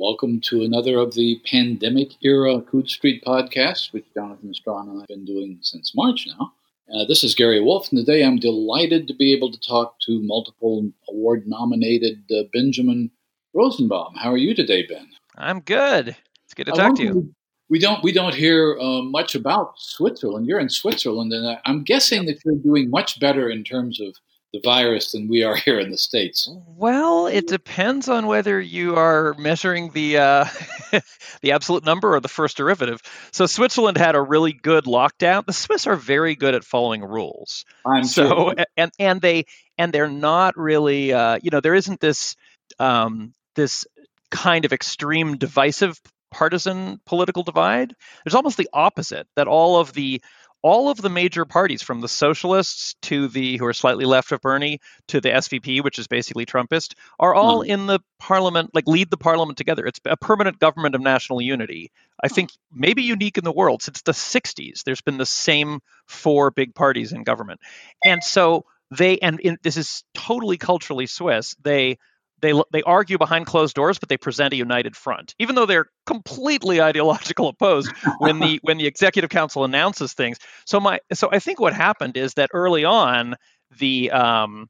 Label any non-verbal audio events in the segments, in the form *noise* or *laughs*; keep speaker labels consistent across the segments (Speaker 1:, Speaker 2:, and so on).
Speaker 1: Welcome to another of the pandemic era Coode Street podcast, which Jonathan Strahan and I have been doing since March now. Uh, this is Gary Wolfe, and today I'm delighted to be able to talk to multiple award nominated uh, Benjamin Rosenbaum. How are you today, Ben?
Speaker 2: I'm good. It's good to talk to you.
Speaker 1: We don't we don't hear uh, much about Switzerland. You're in Switzerland, and I'm guessing that you're doing much better in terms of the virus than we are *laughs* here in the states.
Speaker 2: Well, it depends on whether you are measuring the uh, *laughs* the absolute number or the first derivative. So Switzerland had a really good lockdown. The Swiss are very good at following rules.
Speaker 1: I'm
Speaker 2: so
Speaker 1: sure.
Speaker 2: and and they and they're not really uh, you know there isn't this um, this kind of extreme divisive partisan political divide. There's almost the opposite that all of the all of the major parties, from the socialists to the who are slightly left of Bernie to the SVP, which is basically Trumpist, are all mm. in the parliament, like lead the parliament together. It's a permanent government of national unity. I think maybe unique in the world since the 60s. There's been the same four big parties in government, and so they and in, this is totally culturally Swiss. They they they argue behind closed doors, but they present a united front, even though they're completely ideological opposed when the *laughs* when the executive council announces things. So my so I think what happened is that early on the um,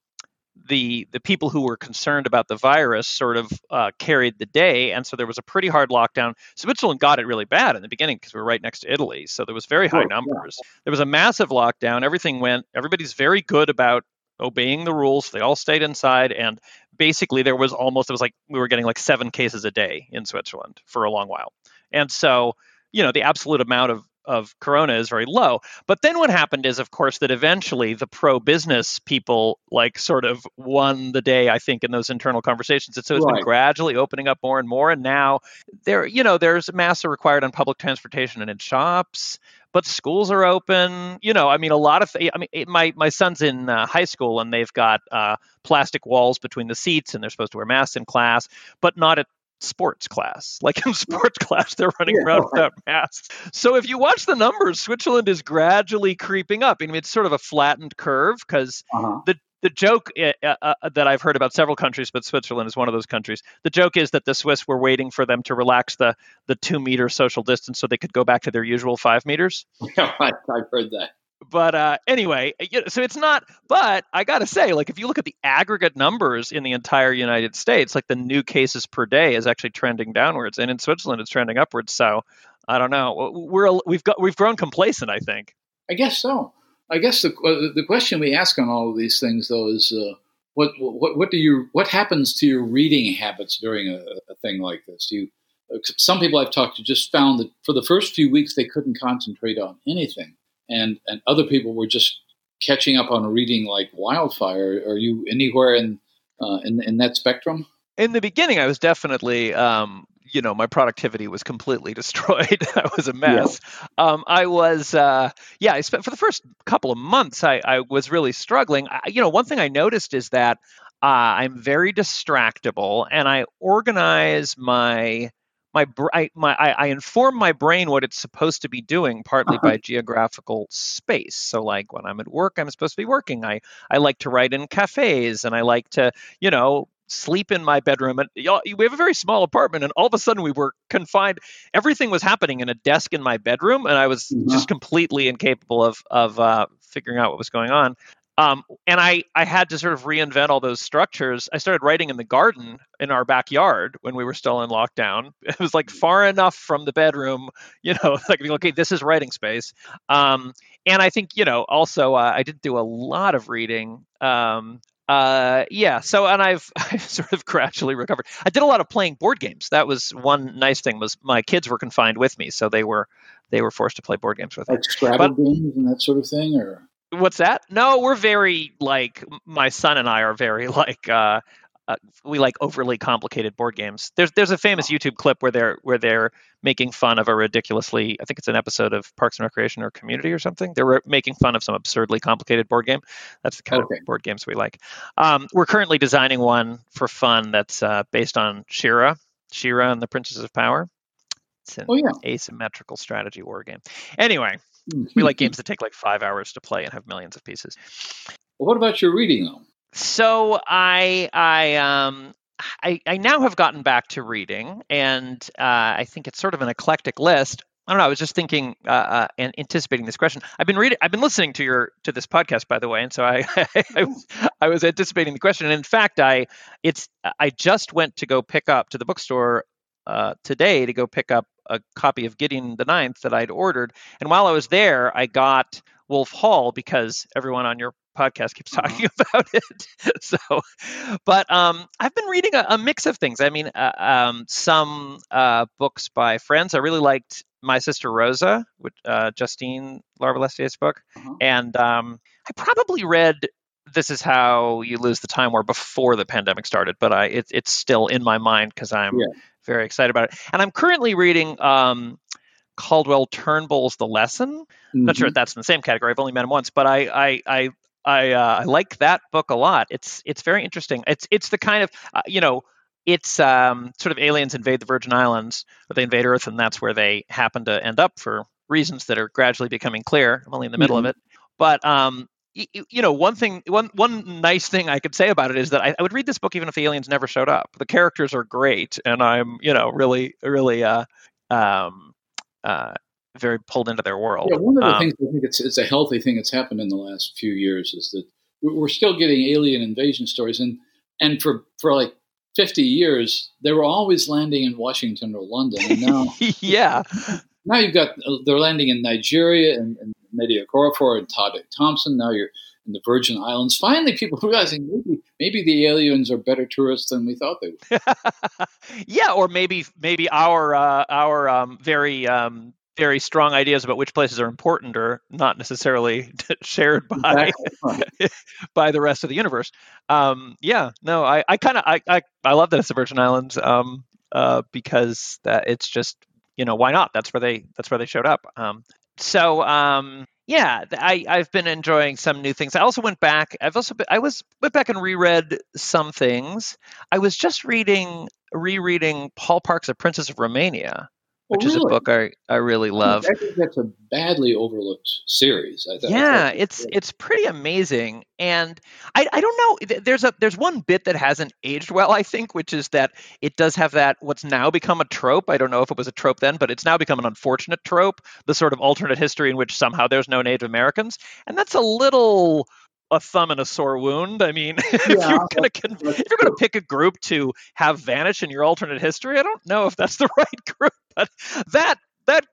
Speaker 2: the the people who were concerned about the virus sort of uh, carried the day, and so there was a pretty hard lockdown. Switzerland got it really bad in the beginning because we were right next to Italy, so there was very high numbers. There was a massive lockdown. Everything went. Everybody's very good about obeying the rules. They all stayed inside, and basically there was almost it was like we were getting like seven cases a day in Switzerland for a long while. And so, you know, the absolute amount of of corona is very low. But then what happened is of course that eventually the pro business people like sort of won the day I think in those internal conversations. And so it's right. been gradually opening up more and more and now there you know there's masks are required on public transportation and in shops but schools are open. You know, I mean, a lot of. I mean, my my son's in uh, high school and they've got uh, plastic walls between the seats, and they're supposed to wear masks in class, but not at sports class. *laughs* Like in sports class, they're running yeah. around *laughs* without masks. So if you watch the numbers, Switzerland is gradually creeping up. I mean, it's sort of a flattened curve because uh-huh. the the joke uh, uh, uh, that I've heard about several countries, but Switzerland is one of those countries. The joke is that the Swiss were waiting for them to relax the the two meter social distance so they could go back to their usual five meters. *laughs*
Speaker 1: Yeah, I, have heard that.
Speaker 2: But uh, anyway, so it's not. But I got to say, like, if you look at the aggregate numbers in the entire United States, like the new cases per day is actually trending downwards, and in Switzerland it's trending upwards. So I don't know. We're we've got we've grown complacent. I think.
Speaker 1: I guess so. I guess the the question we ask on all of these things, though, is uh, what what what do you what happens to your reading habits during a, a thing like this? You some people I've talked to just found that for the first few weeks they couldn't concentrate on anything, and and other people were just catching up on reading like wildfire. Are you anywhere in uh, in in that spectrum?
Speaker 2: In the beginning, I was definitely um, you know my productivity was completely *laughs* destroyed *laughs* i was a mess yeah. um, i was uh, yeah i spent for the first couple of months i, I was really struggling I, you know one thing i noticed is that uh, i'm very distractible and i organize my my I, my I, inform my brain what it's supposed to be doing partly uh-huh. by geographical space. So like when I'm at work, I'm supposed to be working. I I like to write in cafes and I like to you know sleep in my bedroom and we have a very small apartment and all of a sudden we were confined everything was happening in a desk in my bedroom and i was mm-hmm. just completely incapable of of uh, figuring out what was going on um, and I, I had to sort of reinvent all those structures. I started writing in the garden in our backyard when we were still in lockdown. *laughs* It was like far enough from the bedroom, *laughs* you know, like okay, this is writing space. Um, and I think, you know, also uh, I did do a lot of reading. Um, uh, yeah. So, and I've, *laughs* I've sort of gradually recovered. I did a lot of playing board games. That was one nice thing was my kids were confined with me, so they were they were forced to play board games with
Speaker 1: like me. Like Scrabble games and that sort of thing, or
Speaker 2: what's that? No, we're very like my son and I are very *laughs* like uh, uh, we like overly complicated board games. There's there's a famous YouTube clip where they're where they're making fun of a ridiculously I think it's an episode of Parks and Recreation or Community or something. They're making fun of some absurdly complicated board game. That's the kind okay. of board games we like. Um, we're currently designing one for fun that's uh, based on She-Ra, She-Ra and the Princess of Power. It's an oh, yeah. asymmetrical strategy war game. Anyway, we like games that take like five hours to play and have millions of pieces.
Speaker 1: Well, what about your reading though?
Speaker 2: So I I um I, I now have gotten back to reading, and uh, I think it's sort of an eclectic list. I don't know. I was just thinking uh, uh, and anticipating this question. I've been reading. I've been listening to your to this podcast, by the way, and so I *laughs* I, was, I was anticipating the question. And in fact, I it's I just went to go pick up to the bookstore uh, today to go pick up a copy of Gideon the Ninth that I'd ordered. And while I was there, I got Wolf Hall because everyone on your podcast keeps uh-huh. talking uh-huh. *laughs* about it. so, but um, I've been reading a, a, mix of things. I mean, uh, um, some uh, books by friends. I really liked my Sister Rosa, with uh, Justine Larbalestier's book, uh-huh. and um, I probably read This Is How You Lose the Time War before the pandemic started, but I it, it's still in my mind because I'm yeah. very excited about it. And I'm currently reading um, Cadwell Turnbull's The Lesson. Mm-hmm. Not sure if that's in the same category. I've only met him once, but I I I I, uh, I like that book a lot. It's it's very interesting. It's it's the kind of uh, you know it's um, sort of aliens invade the Virgin Islands, or they invade Earth, and that's where they happen to end up for reasons that are gradually becoming clear. I'm only in the middle mm-hmm. of it, but um, you, you, know, one thing, one one nice thing I could say about it is that I, I, would read this book even if the aliens never showed up. The characters are great, and I'm you know really really uh, um, uh, very pulled into their world.
Speaker 1: Yeah, one of the um, things I think it's it's a healthy thing that's happened in the last few years is that we're still getting alien invasion stories, and and for for like 50 years, they were always landing in Washington or London. And now, *laughs*
Speaker 2: yeah.
Speaker 1: Now you've got, uh, they're landing in Nigeria and, and Nnedi Okorafor and Tade Thompson. Now you're in the Virgin Islands. Finally, people *laughs* realizing maybe, maybe the aliens are better tourists than we thought they
Speaker 2: were. *laughs* yeah, or maybe maybe our uh, our um, very um, very strong ideas about which places are important are not necessarily *laughs* shared by exactly. *laughs* by the rest of the universe. Um, yeah, no, I, I kind of I, I, I love that it's the Virgin Islands um, uh, because that it's just you know why not? That's where they that's where they showed up. Um, so um, yeah, I I've been enjoying some new things. I also went back. I've also been, I was went back and reread some things. I was just reading rereading Paul Park's A Princess of Roumania which oh, really? is a book I, I really love.
Speaker 1: I think that's a badly overlooked series. I,
Speaker 2: yeah, it's it's pretty amazing, and I, I don't know. There's a there's one bit that hasn't aged well, I think, which is that it does have that what's now become a trope. I don't know if it was a trope then, but it's now become an unfortunate trope. The sort of alternate history in which somehow there's no Native Americans, and that's a little a thumb and a sore wound. I mean, *laughs* yeah, if you're going to if you're going to pick a group to have vanish in your alternate history, I don't know if that's the *laughs* right group. But that that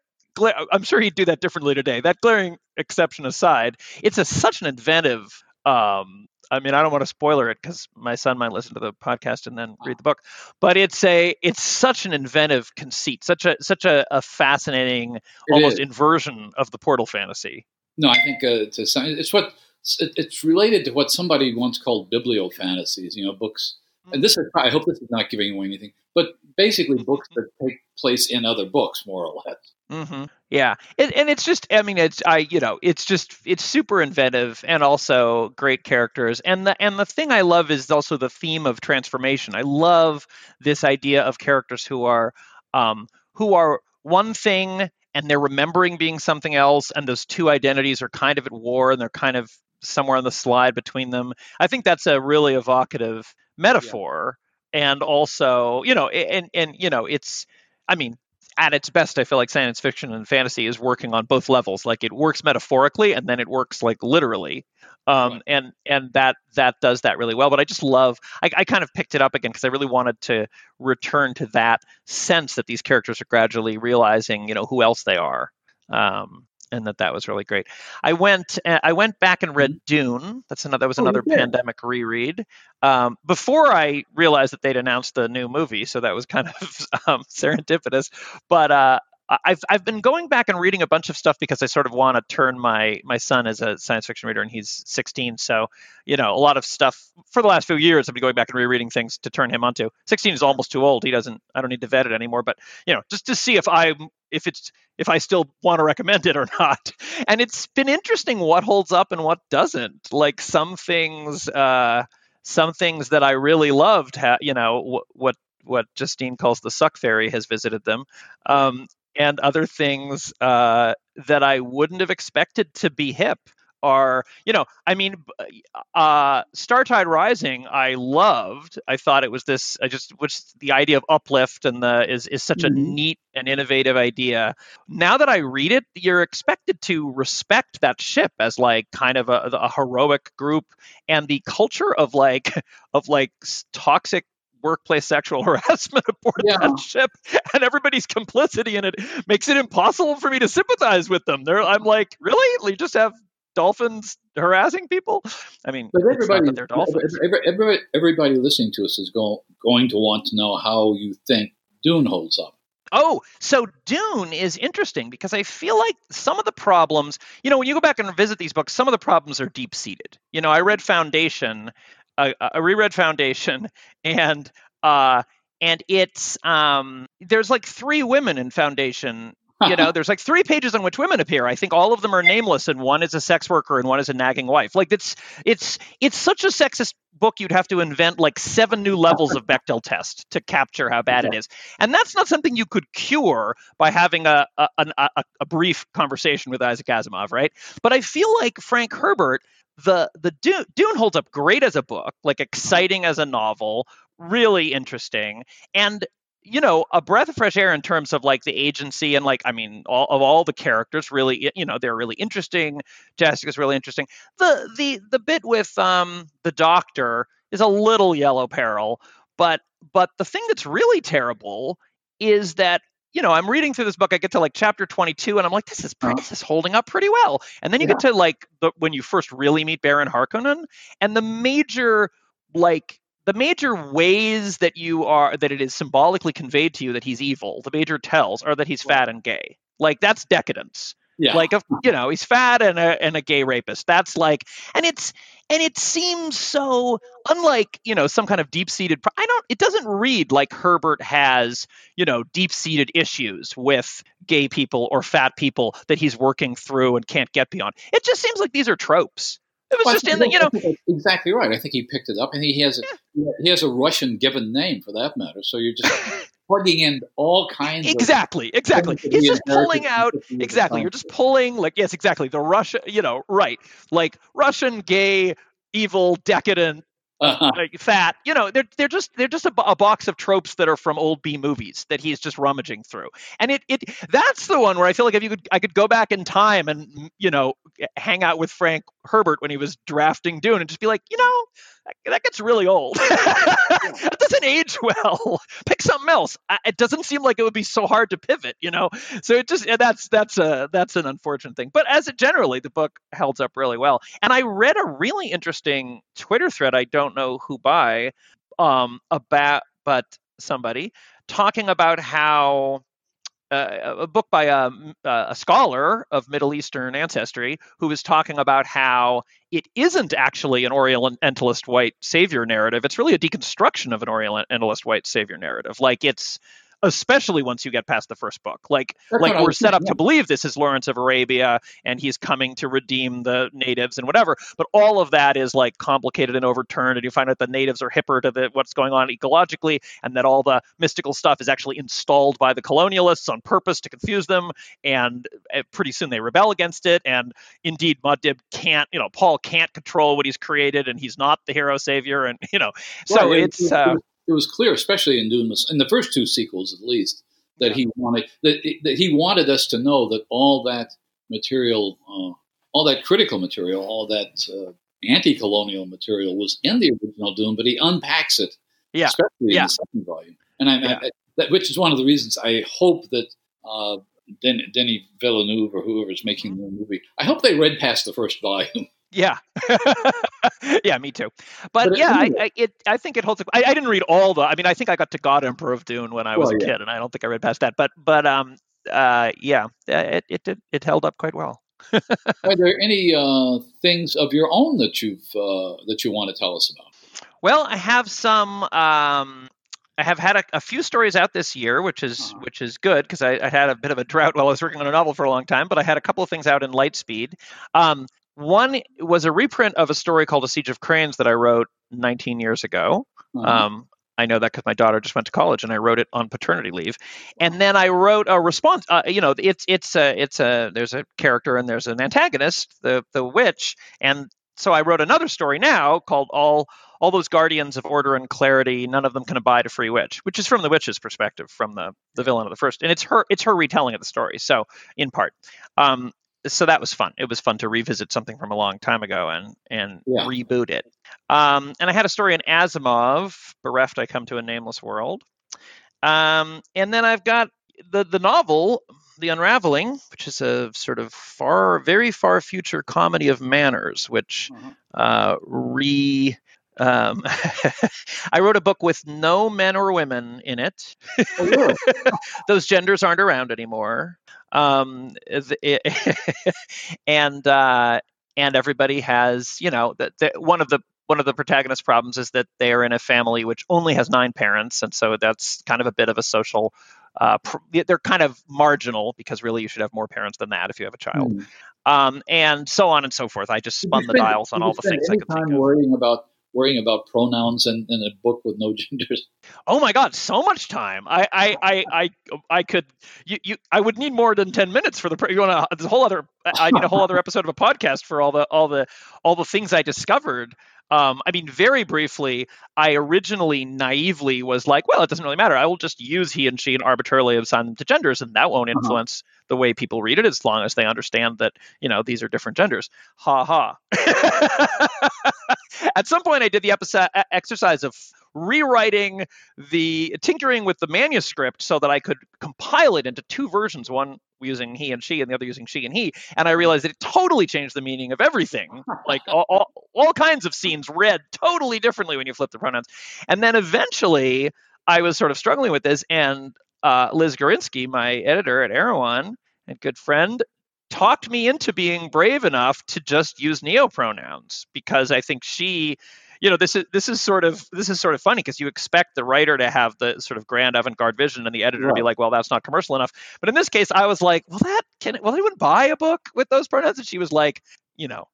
Speaker 2: I'm sure he'd do that differently today. That glaring exception aside, it's a such an inventive. Um, I mean, I don't want to spoiler it because my son might listen to the podcast and then read the book. But it's a it's such an inventive conceit, such a such a, a fascinating, it almost is. inversion of the portal fantasy.
Speaker 1: No, I think uh, it's, a, it's what it's related to what somebody once called bibliofantasies. You know, books. And this is I hope this is not giving away anything, but basically books that take place in other books, more or less.
Speaker 2: Mm-hmm. Yeah, it, and it's just I mean it's I you know it's just it's super inventive and also great characters and the and the thing I love is also the theme of transformation. I love this idea of characters who are um, who are one thing and they're remembering being something else and those two identities are kind of at war and they're kind of somewhere on the slide between them. I think that's a really evocative metaphor. Yeah. And also, you know, and and you know, it's I mean, at its best, I feel like science fiction and fantasy is working on both levels. Like it works metaphorically, and then it works like literally, um, right. and and that that does that really well. But I just love. I, I kind of picked it up again because I really wanted to return to that sense that these characters are gradually realizing, you know, who else they are. Um, and that that was really great. I went I went back and read mm-hmm. Dune. That's another that was oh, another oh, pandemic reread. Um, before I realized that they'd announced the new movie, so that was kind of *laughs* um, serendipitous. But uh, I've I've been going back and reading a bunch of stuff because I sort of want to turn my my son as a science fiction reader, and he's 16. So you know, a lot of stuff for the last few years, I've been going back and rereading things to turn him onto. 16 is almost too old. He doesn't. I don't need to vet it anymore. But you know, just to see if I if it's if I still want to recommend it or *laughs* not. And it's been interesting what holds up and what doesn't. Like some things. uh some things that I really loved, ha- you know, what what Justine calls the suck fairy has visited them. Um, and other things uh, that I wouldn't have expected to be hip are, you know, I mean, uh, Startide Rising, I loved. I thought it was this. I just, which the idea of uplift and the is is such mm-hmm. a neat and innovative idea. Now that I read it, you're expected to respect that ship as like kind of a, a heroic group, and the culture of like *laughs* of like toxic workplace sexual *laughs* harassment aboard yeah. that ship and everybody's complicity in it makes it impossible for me to sympathize with them. They're, I'm like, really? You just have dolphins harassing people? I mean, but everybody, they're dolphins.
Speaker 1: Everybody, everybody listening to us is go, going to want to know how you think Dune holds up.
Speaker 2: Oh, so Dune is interesting because I feel like some of the problems, you know, when you go back and visit these books, some of the problems are deep seated. You know, I read Foundation a, a reread Foundation, *laughs* and uh, and it's um, there's like three women in Foundation. You *laughs* know, there's like three pages on which women appear. I think all of them are nameless, and one is a sex worker, and one is a nagging wife. Like it's it's it's such a sexist book. You'd have to invent like seven new levels of Bechdel test to capture how bad it is, and that's not something you could cure by having a a, a a brief conversation with Isaac Asimov, right? But I feel like Frank Herbert the the Dune, Dune holds up great as a book, like exciting as a novel, really interesting, and you know a breath of fresh air in terms of like the agency and like I mean all of all the characters really you know they're really interesting. Jessica's really interesting. The the the bit with um the doctor is a little yellow peril, but but the thing that's really terrible is that you know, I'm reading through this book. I get to like chapter 22, and I'm like, this is pretty, uh-huh. this is holding up pretty well. And then you yeah. get to like the, when you first really meet Baron Harkonnen, and the major like the major ways that you are that it is symbolically conveyed to you that he's evil. The major tells are that he's fat and gay. Like that's decadence. Yeah. Like, you know, he's fat and a, and a gay rapist. That's like, and it's, and it seems so unlike, you know, some kind of deep seated, I don't, it doesn't read like Herbert has, you know, deep seated issues with gay people or fat people that he's working through and can't get beyond. It just seems like these are tropes. *laughs* Was well, just in the, you know.
Speaker 1: Exactly right. I think he picked it up, and he has a yeah. he has a Russian given name for that matter. So you're just *laughs* plugging in all kinds of
Speaker 2: exactly exactly he's just pulling out exactly you're just pulling like yes exactly the russian you know right like russian gay evil decadent uh-huh. like fat you know they're they're just they're just a, a, box of tropes that are from old b movies that he's just rummaging through and it it that's the one where i feel like if you could i could go back in time and you know hang out with frank herbert when he was drafting dune and just be like you know that gets really old. *laughs* that doesn't age well. Pick something else. It doesn't seem like it would be so hard to pivot, you know. So it just that's that's a that's an unfortunate thing. But as it generally, the book held up really well. And I read a really interesting Twitter thread. I don't know who by, um, about but somebody talking about how uh, a book by a, a, scholar of Middle Eastern ancestry who was talking about how it isn't actually an Orientalist white savior narrative. It's really a deconstruction of an Orientalist white savior narrative. Like it's especially once you get past the first book. Like That's like we're set up yeah. to believe this is Lawrence of Arabia and he's coming to redeem the natives and whatever, but all of that is like complicated and overturned and you find out the natives are hipper to the, what's going on ecologically and that all the mystical stuff is actually installed by the colonialists on purpose to confuse them and eh, pretty soon they rebel against it and indeed Muad'Dib can't, you know, Paul can't control what he's created and he's not the hero savior and *laughs* you know. So it's uh,
Speaker 1: it was clear, especially in Dune, in the first two sequels at least, that he wanted that, that he wanted us to know that all that material, uh, all that critical material, all that uh, anti-colonial material was in the original Dune, but he unpacks it,
Speaker 2: yeah.
Speaker 1: especially
Speaker 2: yeah.
Speaker 1: in the second volume. And I, yeah. I, that, which is one of the reasons I hope that uh, Den- Denis Villeneuve or whoever is making mm-hmm. the movie, I hope they read past the first volume.
Speaker 2: Yeah, *laughs* yeah, me too. But, but yeah, I, I, it, I think it holds. I, I, didn't read all the. I mean, I think I got to God Emperor of Dune when I was well, a yeah. kid, and I don't think I read past that. But but um uh yeah, it it did, it held up quite well. *laughs*
Speaker 1: Are there any uh, things of your own that you've uh, that you want to tell us about?
Speaker 2: Well, I have some. Um, I have had a, a, few stories out this year, which is uh-huh. which is good because I, I, had a bit of a drought while I was working on a novel for a long time. But I had a couple of things out in Lightspeed. Um, one was a reprint of a story called A Siege of Cranes that I wrote 19 years ago. Uh-huh. Um, I know that because my daughter just went to college, and I wrote it on paternity leave. And then I wrote a response. Uh, you know, it's it's a it's a there's a character and there's an antagonist, the the witch, and so I wrote another story now called all all those guardians of order and clarity. None of them can abide a free witch, which is from the witch's perspective, from the the villain of the first, and it's her it's her retelling of the story. So in part, um, so that was fun. It was fun to revisit something from a long time ago and and yeah. reboot it. Um, and I had a story in Asimov, Bereft I Come to a Nameless World. Um, and then I've got the the novel, The Unraveling, which is a sort of far, very far future comedy of manners, which uh-huh. uh, re um, *laughs* I wrote a book with no men or women in it. Oh, really? *laughs* Those genders aren't around anymore. Um, *laughs* and uh, and everybody has, you know, that one of the one of the protagonist problems is that they are in a family which only has nine parents, and so that's kind of a bit of a social. Uh, pr- they're kind of marginal because really you should have more parents than that if you have a child, mm. um, and so on and so forth. I just spun the dials on all the things I could think of.
Speaker 1: worrying about worrying about pronouns in, in a book with no *laughs* genders.
Speaker 2: Oh my God, so much time. I I I I, I could you, you I would need more than ten minutes for the you want to, whole other I need a whole other episode of a podcast for all the all the all the things I discovered. Um, I mean, very briefly, I originally naively was like, well, it doesn't really matter. I will just use he and she and arbitrarily assign them to genders, and that won't uh-huh. influence uh-huh. the way people read it as long as they understand that, you know, these are different genders. Ha ha. *laughs* At some point, I did the episode exercise of rewriting the tinkering with the manuscript so that I could compile it into two versions, one using he and she and the other using she and he. And I realized that it totally changed the meaning of everything. Like *laughs* all, all, all kinds of scenes read totally differently when you flip the pronouns. And then eventually I was sort of struggling with this and uh, Liz Gorinsky, my editor at Erewhon and good friend, talked me into being brave enough to just use neopronouns because I think she you know this is this is sort of this is sort of funny because you expect the writer to have the sort of grand avant-garde vision and the editor to be like well that's not commercial enough. But in this case i was like well that can will anyone buy a book with those pronouns? And she was like you know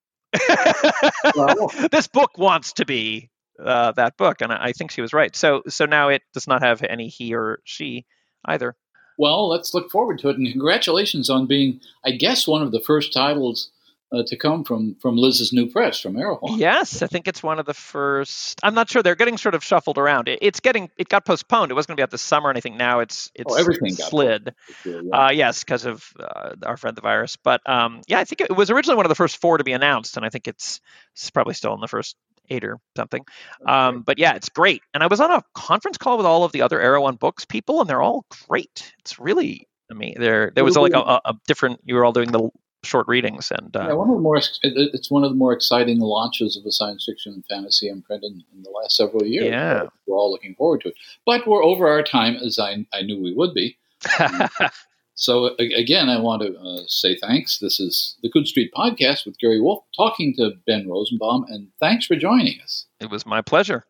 Speaker 2: well, *laughs* this book wants to be uh, that book. And I think she was right. So so now it does not have any he or she either
Speaker 1: well, let's look forward to it. And congratulations on being, I guess, one of the first titles uh, to come from from Liz's new press from Erewhon.
Speaker 2: Yes, I think it's one of the first. I'm not sure. They're getting sort of shuffled around. It, it's getting it got postponed. It wasn't going to be out this summer, and I think now it's it's
Speaker 1: oh, everything
Speaker 2: slid. Sure, yeah. uh, yes, because of uh, our friend the virus. But um, yeah, I think it was originally one of the first four to be announced, and I think it's it's probably still in the first eight or something. Um, but yeah, it's great. And I was on a conference call with all of the other Erewhon Books people, and they're all great. It's really I mean, there there was like a, a, different. You were all doing the short readings, and
Speaker 1: uh, yeah, one of the more it's one of the more exciting launches of the science fiction and fantasy imprint in, in the last several years.
Speaker 2: Yeah,
Speaker 1: we're all looking forward to it. But we're over our time, as I I knew we would be. *laughs* So again, I want to uh, say thanks. This is the Coode Street Podcast with Gary Wolfe talking to Ben Rosenbaum, and thanks for joining us.
Speaker 2: It was my pleasure.